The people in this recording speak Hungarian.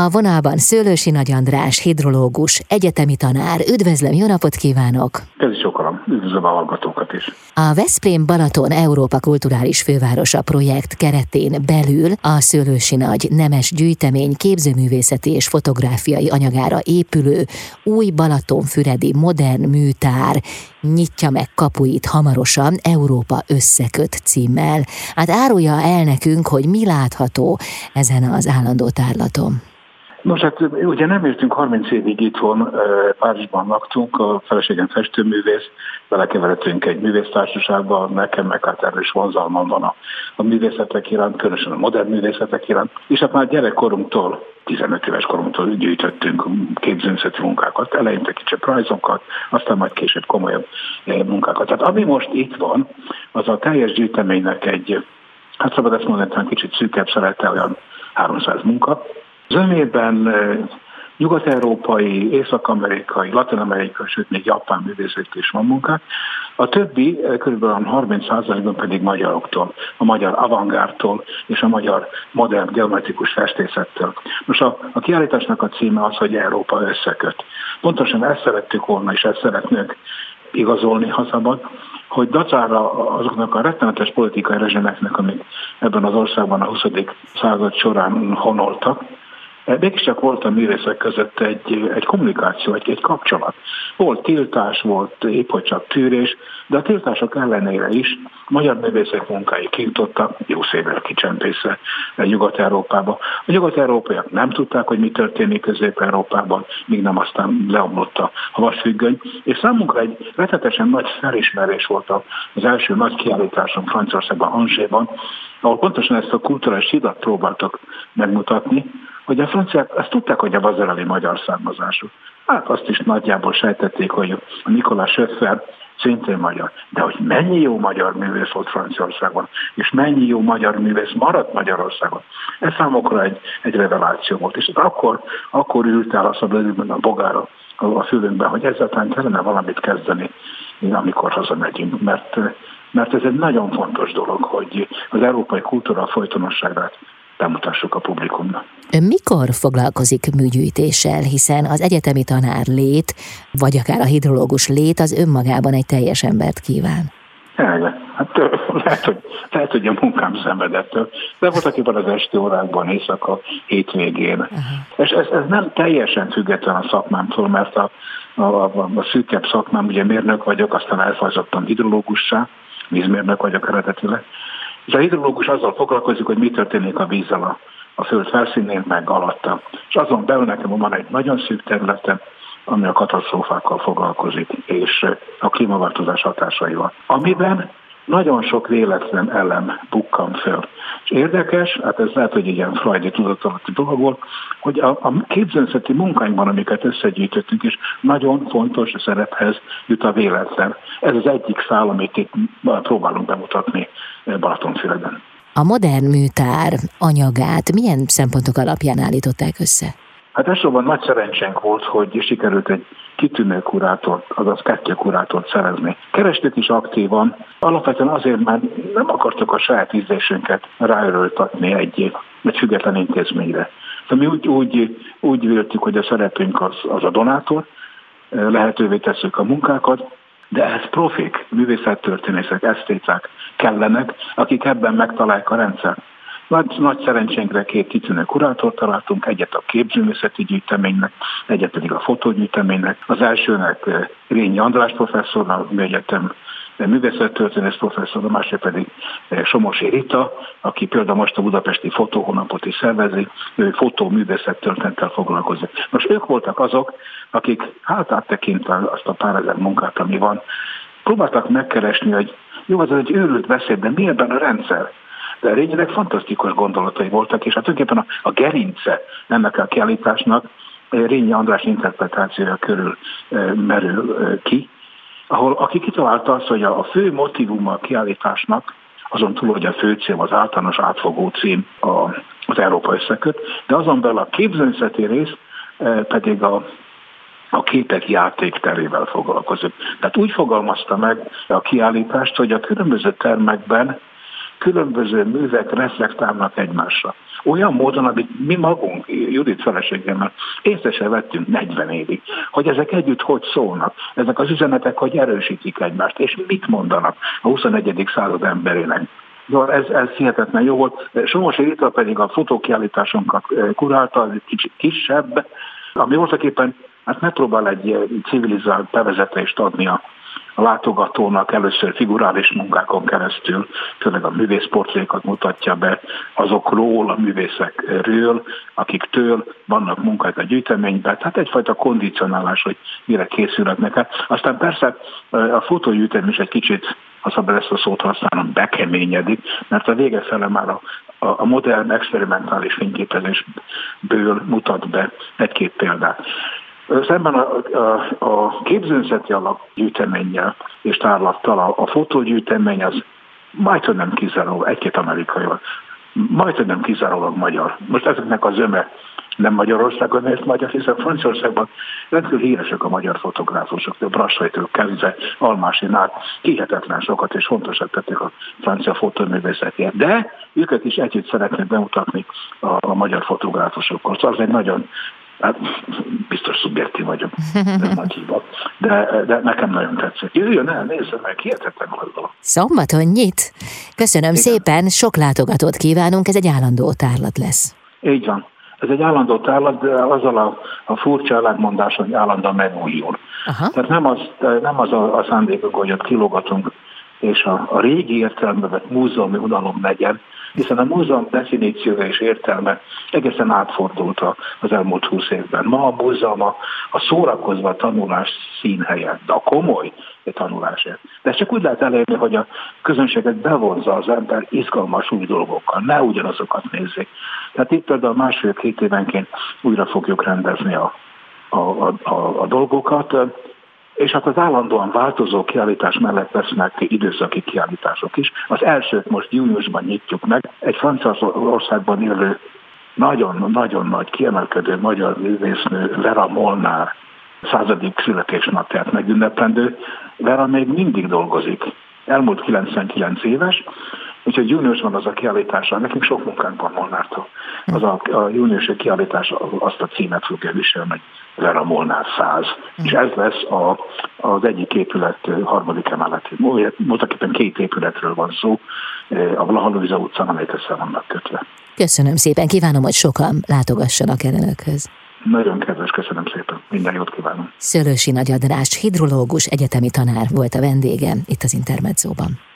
A vonalban Szőlősi Nagy András, hidrológus, egyetemi tanár. Üdvözlöm, jó napot kívánok! Ez is sokalom, üdvözlöm a hallgatókat is. A Veszprém Balaton Európa Kulturális Fővárosa projekt keretén belül a Szőlősi Nagy Nemes Gyűjtemény képzőművészeti és fotográfiai anyagára épülő új Balatonfüredi modern műtár nyitja meg kapuit hamarosan Európa összeköt címmel. Hát árulja el nekünk, hogy mi látható ezen az állandó tárlaton. Nos, hát ugye nem értünk 30 évig itthon, Párizsban laktunk, a feleségem festőművész, belekeveredtünk egy művésztársaságba, nekem meg hát erről is vonzalmam van a, a művészetek iránt, különösen a modern művészetek iránt, és hát már gyerekkorunktól 15 éves korunktól gyűjtöttünk képzőművészeti munkákat, eleinte kicsit rajzonkat, aztán majd később komolyabb munkákat. Tehát ami most itt van, az a teljes gyűjteménynek egy, hát szabad ezt mondani, kicsit szűkebb szerete, olyan 300 munka, Zömében nyugat-európai, észak-amerikai, latin-amerikai, sőt még japán művészek is van munkák. A többi kb. 30%-ban pedig magyaroktól, a magyar avantgártól és a magyar modern geometrikus festészettől. Most a, a kiállításnak a címe az, hogy Európa összeköt. Pontosan ezt szerettük volna, és ezt szeretnénk igazolni, ha hogy dacára azoknak a rettenetes politikai rezsimeknek, amik ebben az országban a 20. század során honoltak, mégiscsak volt a művészek között egy, egy kommunikáció, egy, egy kapcsolat. Volt tiltás, volt épp hogy csak tűrés, de a tiltások ellenére is magyar művészek munkái kijutottak, jó szépen kicsempészve Nyugat-Európába. A nyugat-európaiak nem tudták, hogy mi történik Közép-Európában, míg nem aztán leomlott a vasfüggöny, és számunkra egy rettetesen nagy felismerés volt az első nagy kiállításon Franciaországban, Angéban, ahol pontosan ezt a kulturális hidat próbáltak megmutatni, hogy a franciák azt tudták, hogy a vazereli magyar származású. Hát azt is nagyjából sejtették, hogy a Nikolás Söffer szintén magyar. De hogy mennyi jó magyar művész volt Franciaországban, és mennyi jó magyar művész maradt Magyarországon, ez számokra egy, egy reveláció volt. És akkor, akkor ült el a szabadidőben a bogára a fülünkben, hogy ezzel kellene valamit kezdeni, amikor hazamegyünk, mert mert ez egy nagyon fontos dolog, hogy az európai kultúra folytonosságát bemutassuk a publikumnak. Mikor foglalkozik műgyűjtéssel, hiszen az egyetemi tanár lét, vagy akár a hidrológus lét az önmagában egy teljes embert kíván? Hát lehet, hogy, lehet, hogy a munkám szenvedettől, de volt, akiben az este órákban, éjszaka, hétvégén. Uh-huh. És ez, ez nem teljesen független a szakmámtól, mert a, a, a, a szűkebb szakmám, ugye mérnök vagyok, aztán elfajzottam hidrológussá, vízmérnök vagyok eredetileg, és a hidrológus azzal foglalkozik, hogy mi történik a vízzel a, a föld felszínén, meg alatta. És azon belül nekem van egy nagyon szűk területe, ami a katasztrófákkal foglalkozik, és a klímaváltozás hatásaival. Amiben nagyon sok véletlen ellen bukkan föl. És érdekes, hát ez lehet, hogy egy ilyen freudi tudatalatti dolog volt, hogy a, a képzőszeti munkánkban, amiket összegyűjtöttünk, és nagyon fontos szerephez jut a véletlen. Ez az egyik szál, amit itt próbálunk bemutatni Balatonfüreden. A modern műtár anyagát milyen szempontok alapján állították össze? Hát elsősorban nagy szerencsénk volt, hogy sikerült egy kitűnő kurátort, azaz kettő kurátort szerezni. Kerestük is aktívan, alapvetően azért, mert nem akartuk a saját ízlésünket ráerőltetni egy, egy független intézményre. De mi úgy, úgy, úgy véltük, hogy a szerepünk az, az a donátor, lehetővé tesszük a munkákat, de ez profik, művészettörténészek, esztéták kellenek, akik ebben megtalálják a rendszert. Nagy, nagy szerencsénkre két kitűnő kurátort találtunk, egyet a képzőművészeti gyűjteménynek, egyet pedig a fotógyűjteménynek. Az elsőnek eh, Rényi András professzor, a Egyetem művészettörténész professzor, a másik pedig eh, Somosi Rita, aki például most a budapesti fotóhónapot is szervezi, ő fotó művészettörténettel foglalkozik. Most ők voltak azok, akik hát áttekintve azt a pár ezer munkát, ami van, próbáltak megkeresni, hogy jó, az egy őrült beszéd, de mi ebben a rendszer? De lényegleg fantasztikus gondolatai voltak, és hát tulajdonképpen a, a gerince ennek a kiállításnak eh, Rényi András interpretációja körül eh, merül eh, ki, ahol aki kitalálta azt, hogy a fő motivuma a kiállításnak, azon túl, hogy a fő cím, az általános átfogó cím a, az Európa összeköt, de azon belül a képzőnyszeti rész pedig a, a képek játékterével foglalkozik. Tehát úgy fogalmazta meg a kiállítást, hogy a különböző termekben különböző művek reflektálnak egymásra. Olyan módon, amit mi magunk, Judit feleségemmel észre se vettünk 40 évig, hogy ezek együtt hogy szólnak, ezek az üzenetek hogy erősítik egymást, és mit mondanak a 21. század emberének. Szóval ez, ez hihetetlen jó volt. Somosi Rita pedig a fotókiállításunkat eh, kurálta, egy kicsit kisebb, ami voltak éppen hát megpróbál egy eh, civilizált bevezetést adni a a látogatónak először figurális munkákon keresztül, főleg a művészportrékat mutatja be azokról, a művészekről, akiktől vannak munkák a gyűjteményben, tehát egyfajta kondicionálás, hogy mire készülhetnek el. Aztán persze a fotógyűjtemény is egy kicsit, ha szabad ezt a szót használom, bekeményedik, mert a vége fele már a, a modern experimentális fényképezésből mutat be egy-két példát. Szemben a, a, a képzőnzeti alapgyűjteménnyel és tárlattal a, a fotógyűjtemény az majdnem nem kizárólag, egy-két amerikai van, majdnem nem kizárólag magyar. Most ezeknek az öme nem Magyarországon, mert magyar, hiszen Franciaországban rendkívül híresek a magyar fotográfusok, a Brassajtól kezdve Almásin át hihetetlen sokat és fontosat tettek a francia fotóművészetért. De őket is együtt szeretnék bemutatni a, a magyar fotográfusokkal. Szóval az egy nagyon Hát biztos szubjektív vagyok, nem nagy hiba. De, de nekem nagyon tetszik. Jöjjön el, nézze meg, hihetetlen az dolog. Szombaton nyit. Köszönöm Igen. szépen, sok látogatót kívánunk, ez egy állandó tárlat lesz. Így van. Ez egy állandó tárlat, de azzal a, a furcsa ellentmondás, hogy állandóan megújul. Aha. Tehát nem az, nem az a, a szándékok, hogy ott kilógatunk, és a, a régi értelemben múzeumi unalom legyen, hiszen a múzeum definíciója és értelme egészen átfordult az elmúlt húsz évben. Ma a múzeum a, a szórakozva tanulás színhelye, de a komoly tanulásért. De csak úgy lehet elérni, hogy a közönséget bevonza az ember izgalmas új dolgokkal, ne ugyanazokat nézzék. Tehát itt például másfél-két évenként újra fogjuk rendezni a, a, a, a dolgokat és hát az állandóan változó kiállítás mellett lesznek időszaki kiállítások is. Az elsőt most júniusban nyitjuk meg. Egy Franciaországban élő nagyon-nagyon nagy kiemelkedő magyar művésznő Vera Molnár századik születésnapját megünneplendő. Vera még mindig dolgozik. Elmúlt 99 éves, Úgyhogy júniusban az a kiállítása, nekünk sok munkánk van Molnártól. Az a, a júniusi kiállítás azt a címet fogja viselni, Molnár 100. Mm. És ez lesz a, az egyik épület harmadik emeleti. Voltak éppen két épületről van szó, a Blahalúza utcán, amelyek össze vannak kötve. Köszönöm szépen, kívánom, hogy sokan látogassanak el önökhöz. Nagyon kedves, köszönöm szépen. Minden jót kívánom. Szőlősi Nagy Adrás, hidrológus, egyetemi tanár volt a vendége itt az Intermedzóban.